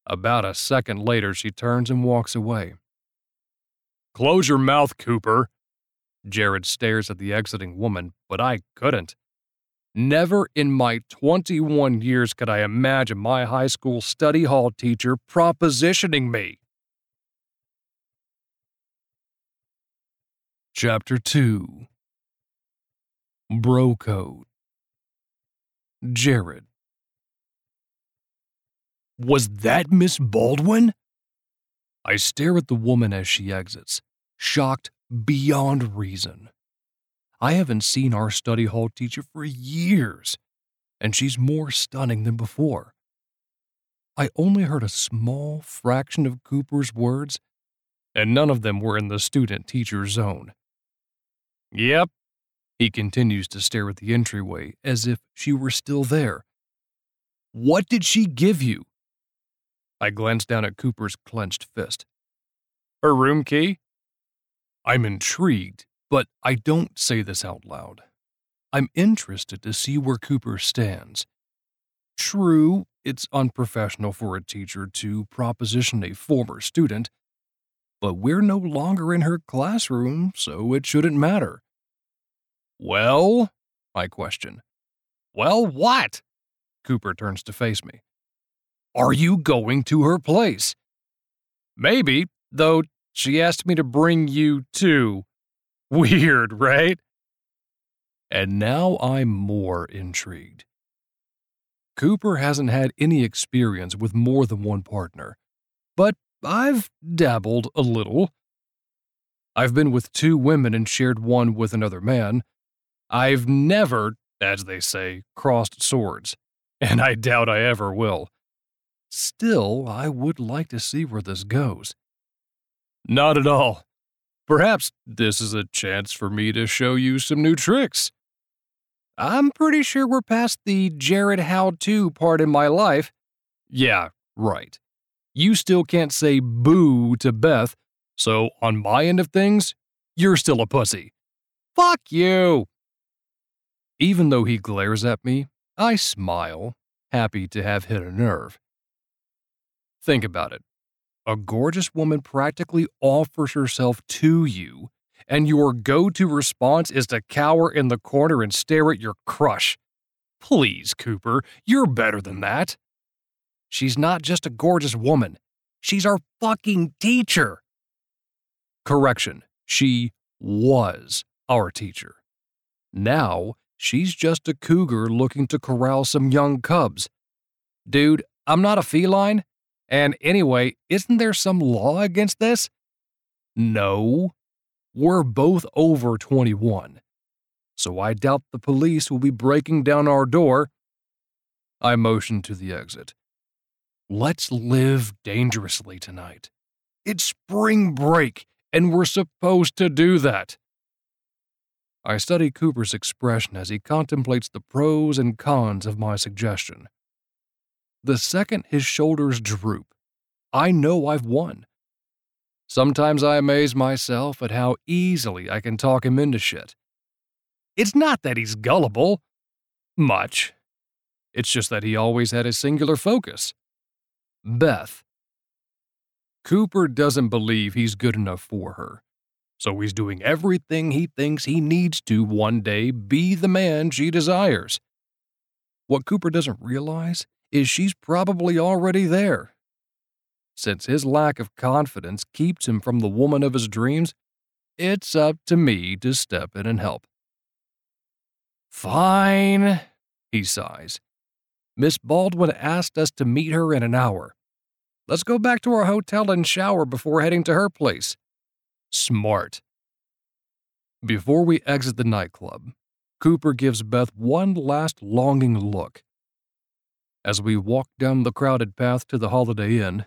About a second later, she turns and walks away. Close your mouth, Cooper. Jared stares at the exiting woman, but I couldn't. Never in my 21 years could I imagine my high school study hall teacher propositioning me. Chapter 2 Bro Code Jared Was that Miss Baldwin? I stare at the woman as she exits, shocked beyond reason. I haven't seen our study hall teacher for years, and she's more stunning than before. I only heard a small fraction of Cooper's words, and none of them were in the student teacher zone. Yep, he continues to stare at the entryway as if she were still there. What did she give you? I glance down at Cooper's clenched fist. Her room key? I'm intrigued but I don't say this out loud. I'm interested to see where Cooper stands. True, it's unprofessional for a teacher to proposition a former student, but we're no longer in her classroom, so it shouldn't matter. Well? I question. Well, what? Cooper turns to face me. Are you going to her place? Maybe, though she asked me to bring you too. [laughs] Weird, right? And now I'm more intrigued. Cooper hasn't had any experience with more than one partner, but I've dabbled a little. I've been with two women and shared one with another man. I've never, as they say, crossed swords, and I doubt I ever will. Still, I would like to see where this goes. Not at all. Perhaps this is a chance for me to show you some new tricks. I'm pretty sure we're past the Jared How To part in my life. Yeah, right. You still can't say boo to Beth, so on my end of things, you're still a pussy. Fuck you! Even though he glares at me, I smile, happy to have hit a nerve. Think about it. A gorgeous woman practically offers herself to you, and your go to response is to cower in the corner and stare at your crush. Please, Cooper, you're better than that. She's not just a gorgeous woman, she's our fucking teacher. Correction, she was our teacher. Now, she's just a cougar looking to corral some young cubs. Dude, I'm not a feline. And anyway, isn't there some law against this? No. We're both over 21. So I doubt the police will be breaking down our door. I motion to the exit. Let's live dangerously tonight. It's spring break, and we're supposed to do that. I study Cooper's expression as he contemplates the pros and cons of my suggestion. The second his shoulders droop, I know I've won. Sometimes I amaze myself at how easily I can talk him into shit. It's not that he's gullible. Much. It's just that he always had a singular focus. Beth. Cooper doesn't believe he's good enough for her, so he's doing everything he thinks he needs to one day be the man she desires. What Cooper doesn't realize is she's probably already there. Since his lack of confidence keeps him from the woman of his dreams, it's up to me to step in and help. Fine, he sighs. Miss Baldwin asked us to meet her in an hour. Let's go back to our hotel and shower before heading to her place. Smart. Before we exit the nightclub, Cooper gives Beth one last longing look. As we walk down the crowded path to the Holiday Inn,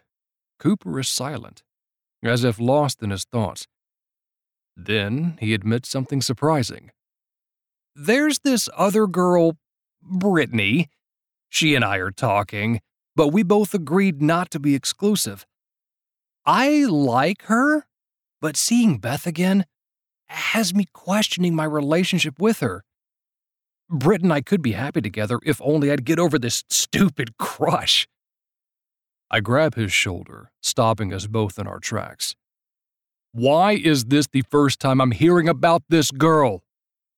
Cooper is silent, as if lost in his thoughts. Then he admits something surprising. There's this other girl, Brittany. She and I are talking, but we both agreed not to be exclusive. I like her, but seeing Beth again has me questioning my relationship with her. Britt and I could be happy together if only I'd get over this stupid crush. I grab his shoulder, stopping us both in our tracks. Why is this the first time I'm hearing about this girl?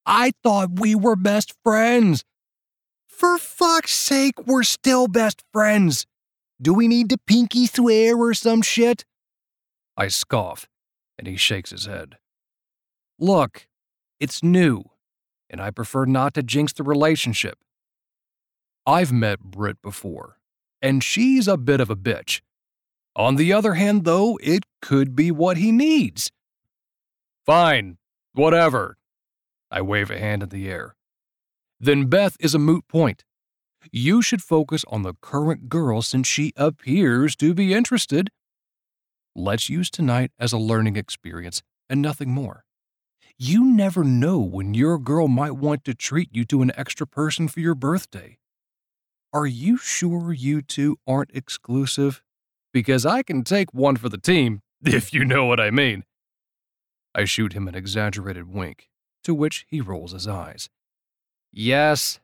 I thought we were best friends. For fuck's sake, we're still best friends. Do we need to pinky swear or some shit? I scoff, and he shakes his head. Look, it's new and I prefer not to jinx the relationship. I've met Britt before, and she's a bit of a bitch. On the other hand, though, it could be what he needs. Fine, whatever. I wave a hand in the air. Then Beth is a moot point. You should focus on the current girl since she appears to be interested. Let's use tonight as a learning experience and nothing more. You never know when your girl might want to treat you to an extra person for your birthday. Are you sure you two aren't exclusive? Because I can take one for the team, [laughs] if you know what I mean. I shoot him an exaggerated wink, to which he rolls his eyes. Yes,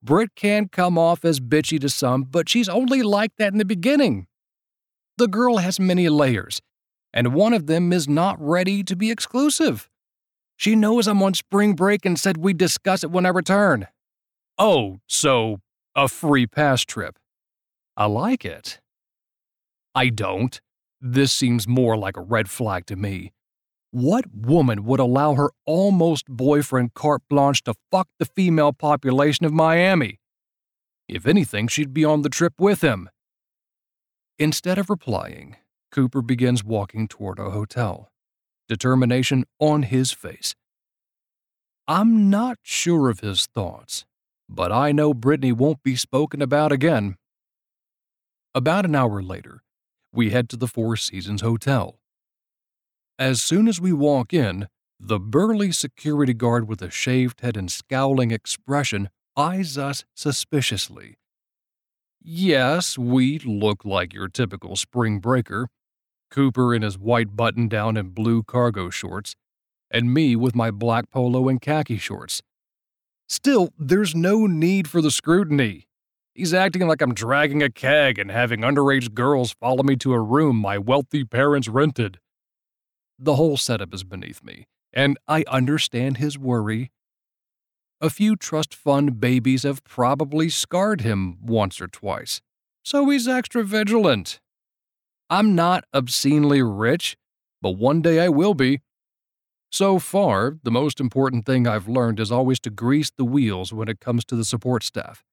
Britt can come off as bitchy to some, but she's only like that in the beginning. The girl has many layers, and one of them is not ready to be exclusive. She knows I'm on spring break and said we'd discuss it when I return. Oh, so a free pass trip. I like it. I don't. This seems more like a red flag to me. What woman would allow her almost boyfriend carte blanche to fuck the female population of Miami? If anything, she'd be on the trip with him. Instead of replying, Cooper begins walking toward a hotel. Determination on his face. I'm not sure of his thoughts, but I know Brittany won't be spoken about again. About an hour later, we head to the Four Seasons Hotel. As soon as we walk in, the burly security guard with a shaved head and scowling expression eyes us suspiciously. Yes, we look like your typical spring breaker. Cooper in his white button down and blue cargo shorts, and me with my black polo and khaki shorts. Still, there's no need for the scrutiny. He's acting like I'm dragging a keg and having underage girls follow me to a room my wealthy parents rented. The whole setup is beneath me, and I understand his worry. A few trust fund babies have probably scarred him once or twice, so he's extra vigilant. I'm not obscenely rich, but one day I will be. So far, the most important thing I've learned is always to grease the wheels when it comes to the support staff.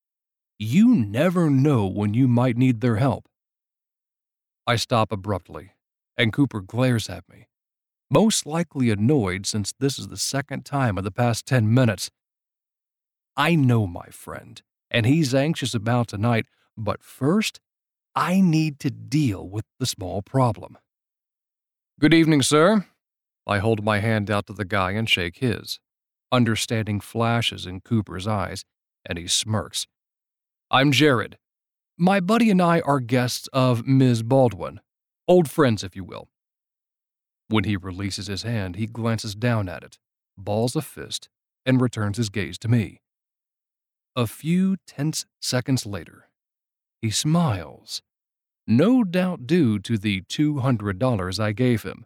You never know when you might need their help. I stop abruptly, and Cooper glares at me, most likely annoyed since this is the second time in the past 10 minutes. I know my friend, and he's anxious about tonight, but first, I need to deal with the small problem. Good evening, sir. I hold my hand out to the guy and shake his. Understanding flashes in Cooper's eyes, and he smirks. I'm Jared. My buddy and I are guests of Ms. Baldwin, old friends, if you will. When he releases his hand, he glances down at it, balls a fist, and returns his gaze to me. A few tense seconds later, he smiles, no doubt due to the $200 I gave him.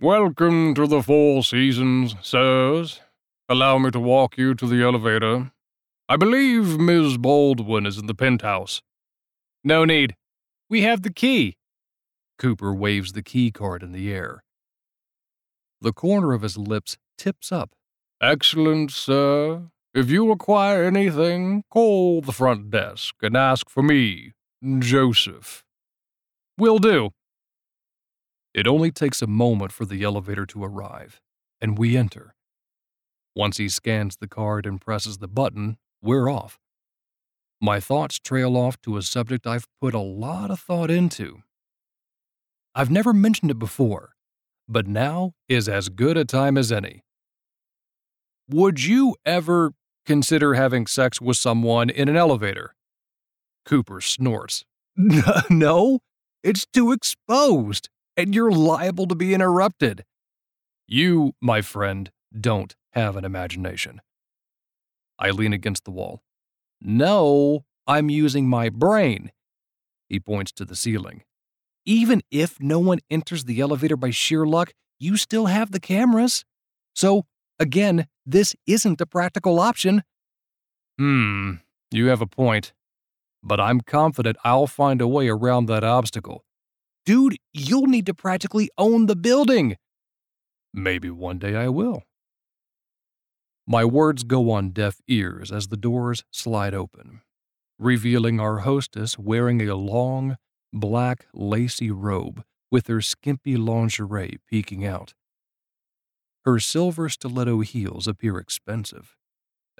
Welcome to the Four Seasons, sirs. Allow me to walk you to the elevator. I believe Miss Baldwin is in the penthouse. No need. We have the key. Cooper waves the key card in the air. The corner of his lips tips up. Excellent, sir. If you require anything, call the front desk and ask for me, Joseph. Will do. It only takes a moment for the elevator to arrive, and we enter. Once he scans the card and presses the button, we're off. My thoughts trail off to a subject I've put a lot of thought into. I've never mentioned it before, but now is as good a time as any. Would you ever consider having sex with someone in an elevator? Cooper snorts. [laughs] No, it's too exposed, and you're liable to be interrupted. You, my friend, don't have an imagination. I lean against the wall. No, I'm using my brain. He points to the ceiling. Even if no one enters the elevator by sheer luck, you still have the cameras. So, again, this isn't a practical option. Hmm, you have a point. But I'm confident I'll find a way around that obstacle. Dude, you'll need to practically own the building. Maybe one day I will. My words go on deaf ears as the doors slide open, revealing our hostess wearing a long, black, lacy robe with her skimpy lingerie peeking out. Her silver stiletto heels appear expensive,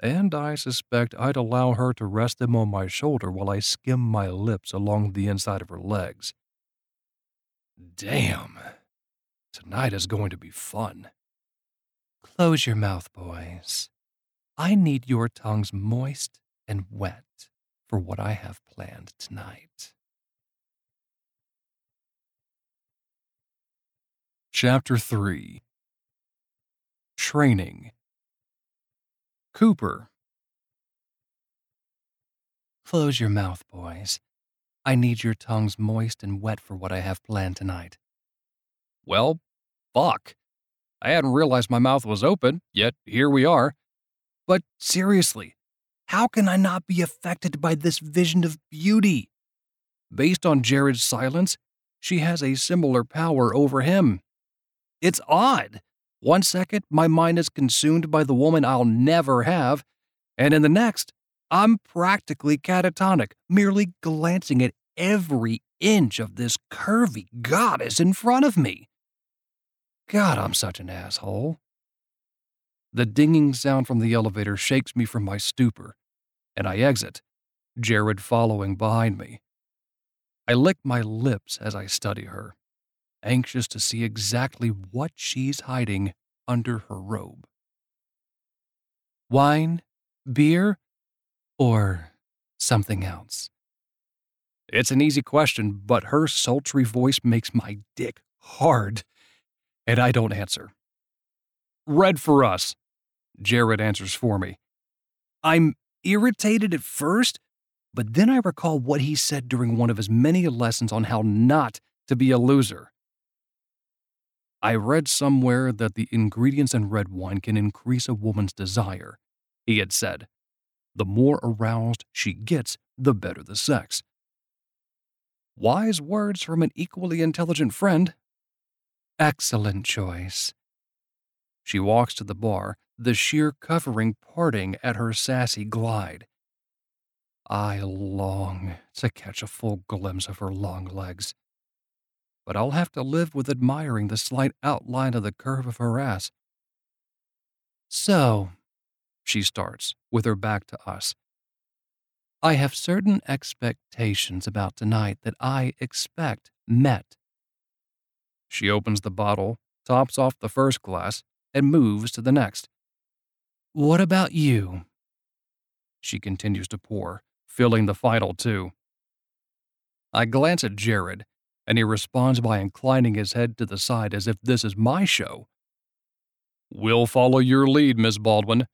and I suspect I'd allow her to rest them on my shoulder while I skim my lips along the inside of her legs. Damn, tonight is going to be fun. Close your mouth, boys. I need your tongues moist and wet for what I have planned tonight. Chapter 3 Training Cooper. Close your mouth, boys. I need your tongues moist and wet for what I have planned tonight. Well, fuck. I hadn't realized my mouth was open, yet here we are. But seriously, how can I not be affected by this vision of beauty? Based on Jared's silence, she has a similar power over him. It's odd. One second, my mind is consumed by the woman I'll never have, and in the next, I'm practically catatonic, merely glancing at every inch of this curvy goddess in front of me. God, I'm such an asshole. The dinging sound from the elevator shakes me from my stupor, and I exit, Jared following behind me. I lick my lips as I study her, anxious to see exactly what she's hiding under her robe. Wine, beer, or something else? It's an easy question, but her sultry voice makes my dick hard, and I don't answer. Red for us, Jared answers for me. I'm irritated at first, but then I recall what he said during one of his many lessons on how not to be a loser. I read somewhere that the ingredients in red wine can increase a woman's desire. He had said, the more aroused she gets, the better the sex. Wise words from an equally intelligent friend. Excellent choice. She walks to the bar, the sheer covering parting at her sassy glide. I long to catch a full glimpse of her long legs. But I'll have to live with admiring the slight outline of the curve of her ass. So, she starts, with her back to us. I have certain expectations about tonight that I expect met. She opens the bottle, tops off the first glass, and moves to the next. What about you? She continues to pour, filling the final two. I glance at Jared, and he responds by inclining his head to the side as if this is my show. We'll follow your lead, Miss Baldwin.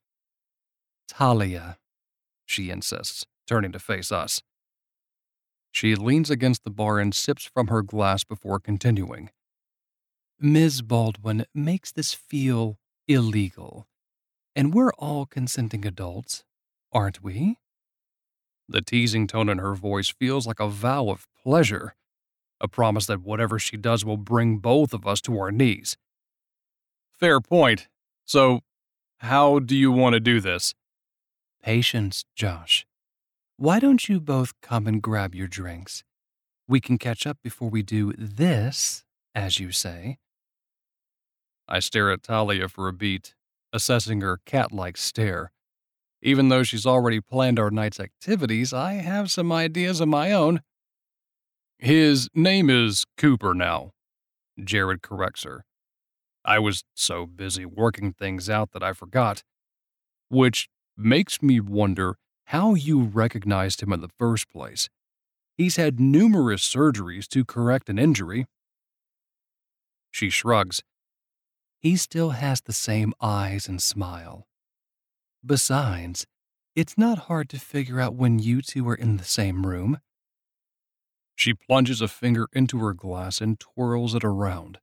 Talia, she insists, turning to face us. She leans against the bar and sips from her glass before continuing. Ms. Baldwin makes this feel illegal, and we're all consenting adults, aren't we? The teasing tone in her voice feels like a vow of pleasure, a promise that whatever she does will bring both of us to our knees. Fair point. So, how do you want to do this? Patience, Josh. Why don't you both come and grab your drinks? We can catch up before we do this, as you say. I stare at Talia for a beat, assessing her cat like stare. Even though she's already planned our night's activities, I have some ideas of my own. His name is Cooper now, Jared corrects her. I was so busy working things out that I forgot. Which makes me wonder how you recognized him in the first place. He's had numerous surgeries to correct an injury. She shrugs. He still has the same eyes and smile. Besides, it's not hard to figure out when you two are in the same room. She plunges a finger into her glass and twirls it around.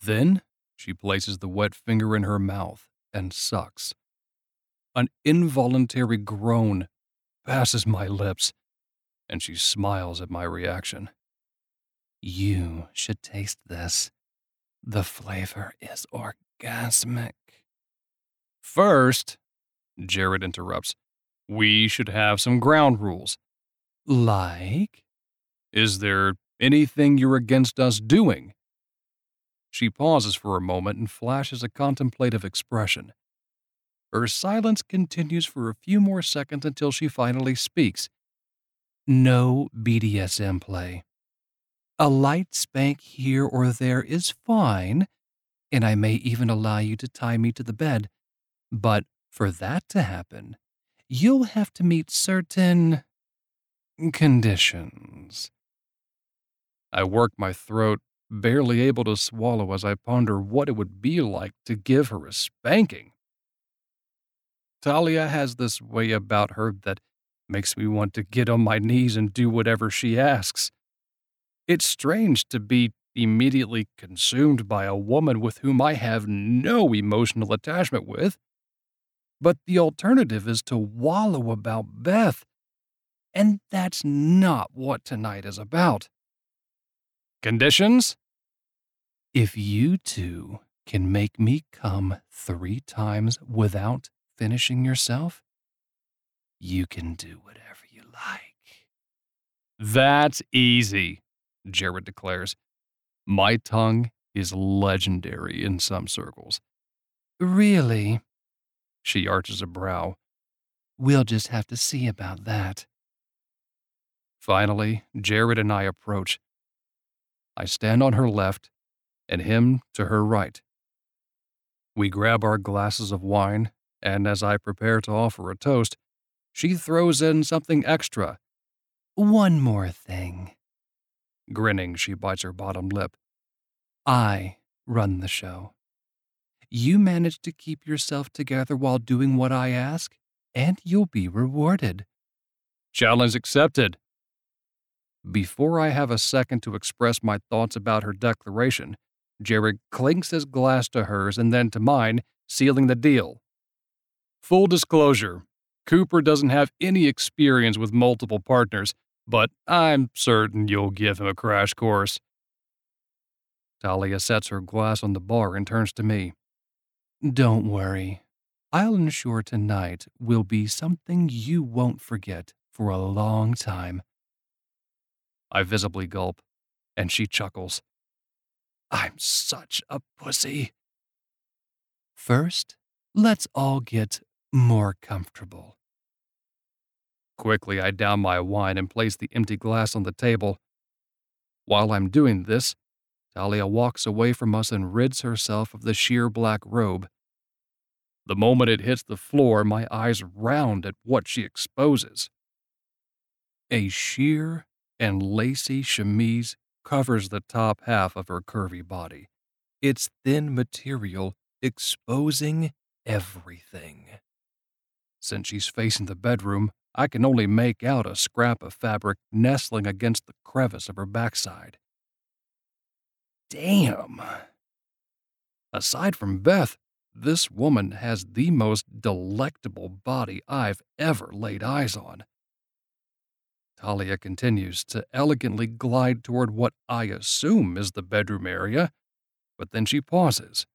Then she places the wet finger in her mouth and sucks. An involuntary groan passes my lips, and she smiles at my reaction. You should taste this. The flavor is orgasmic. First, Jared interrupts, we should have some ground rules. Like? Is there anything you're against us doing? She pauses for a moment and flashes a contemplative expression. Her silence continues for a few more seconds until she finally speaks. No BDSM play. A light spank here or there is fine, and I may even allow you to tie me to the bed. But for that to happen, you'll have to meet certain conditions. I work my throat, barely able to swallow as I ponder what it would be like to give her a spanking. Talia has this way about her that makes me want to get on my knees and do whatever she asks. It's strange to be immediately consumed by a woman with whom I have no emotional attachment with. But the alternative is to wallow about Beth. And that's not what tonight is about. Conditions? If you two can make me come three times without finishing yourself, you can do whatever you like. That's easy, Jared declares. My tongue is legendary in some circles. Really? She arches a brow. We'll just have to see about that. Finally, Jared and I approach. I stand on her left and him to her right. We grab our glasses of wine, and as I prepare to offer a toast, she throws in something extra. One more thing. Grinning, she bites her bottom lip. I run the show. You manage to keep yourself together while doing what I ask, and you'll be rewarded. Challenge accepted. Before I have a second to express my thoughts about her declaration, Jared clinks his glass to hers and then to mine, sealing the deal. Full disclosure Cooper doesn't have any experience with multiple partners, but I'm certain you'll give him a crash course. Talia sets her glass on the bar and turns to me. Don't worry. I'll ensure tonight will be something you won't forget for a long time. I visibly gulp, and she chuckles. I'm such a pussy. First, let's all get more comfortable. Quickly, I down my wine and place the empty glass on the table. While I'm doing this, Talia walks away from us and rids herself of the sheer black robe. The moment it hits the floor, my eyes round at what she exposes. A sheer and lacy chemise covers the top half of her curvy body, its thin material exposing everything. Since she's facing the bedroom, I can only make out a scrap of fabric nestling against the crevice of her backside. Damn. Aside from Beth, this woman has the most delectable body I've ever laid eyes on. Talia continues to elegantly glide toward what I assume is the bedroom area, but then she pauses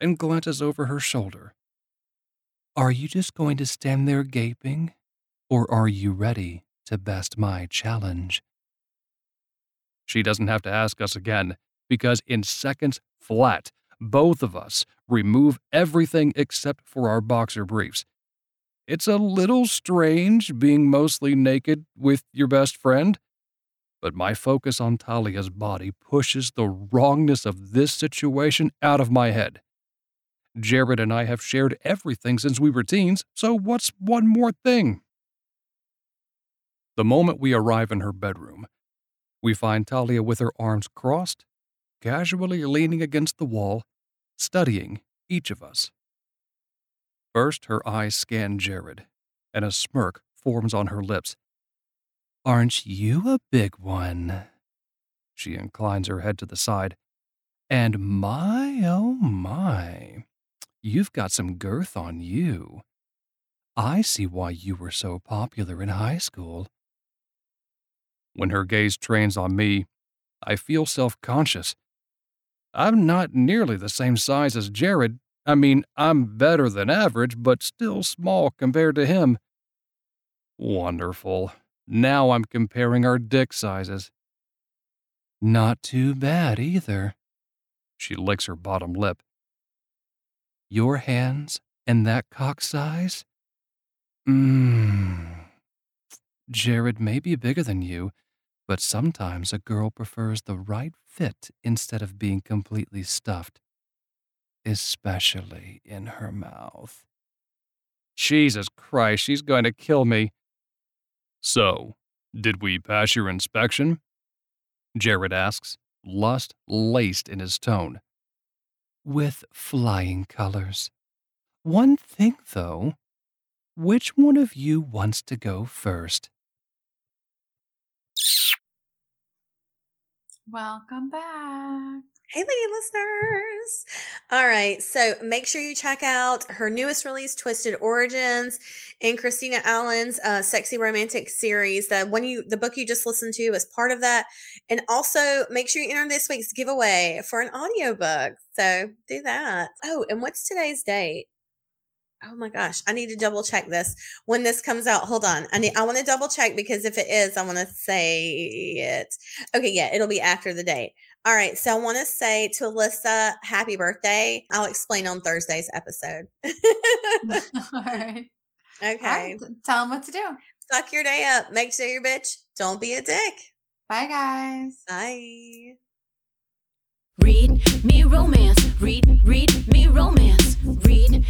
and glances over her shoulder. Are you just going to stand there gaping, or are you ready to best my challenge? She doesn't have to ask us again, because in seconds flat, both of us remove everything except for our boxer briefs it's a little strange being mostly naked with your best friend, but my focus on Talia's body pushes the wrongness of this situation out of my head. Jared and I have shared everything since we were teens, so what's one more thing? The moment we arrive in her bedroom, we find Talia with her arms crossed, casually leaning against the wall, studying each of us. First, her eyes scan Jared, and a smirk forms on her lips. Aren't you a big one? She inclines her head to the side. And my, oh my, you've got some girth on you. I see why you were so popular in high school. When her gaze trains on me, I feel self conscious. I'm not nearly the same size as Jared, I mean, I'm better than average, but still small compared to him. Wonderful. Now I'm comparing our dick sizes. Not too bad either. She licks her bottom lip. Your hands and that cock size? Mmm. Jared may be bigger than you, but sometimes a girl prefers the right fit instead of being completely stuffed especially in her mouth. Jesus Christ, she's going to kill me. So, did we pass your inspection? Jared asks, lust laced in his tone. With flying colors. One thing, though. Which one of you wants to go first? Welcome back. Hey, lady listeners. All right. So make sure you check out her newest release, Twisted Origins, and Krystyna Allyn's uh, Sexy Romantic series. The one you, the book you just listened to is part of that. And also make sure you enter this week's giveaway for an audiobook. So do that. Oh, and what's today's date? Oh my gosh, I need to double check this when this comes out. Hold on. I need I want to double check because if it is, I want to say it. Okay, yeah, it'll be after the date. All right, so I want to say to Alyssa, happy birthday. I'll explain on Thursday's episode. [laughs] [laughs] All right. okay. All right. Tell them what to do. Suck your day up. Make sure you're bitch. Don't be a dick. Bye, guys. Bye. Read me romance. Read, read me romance. Read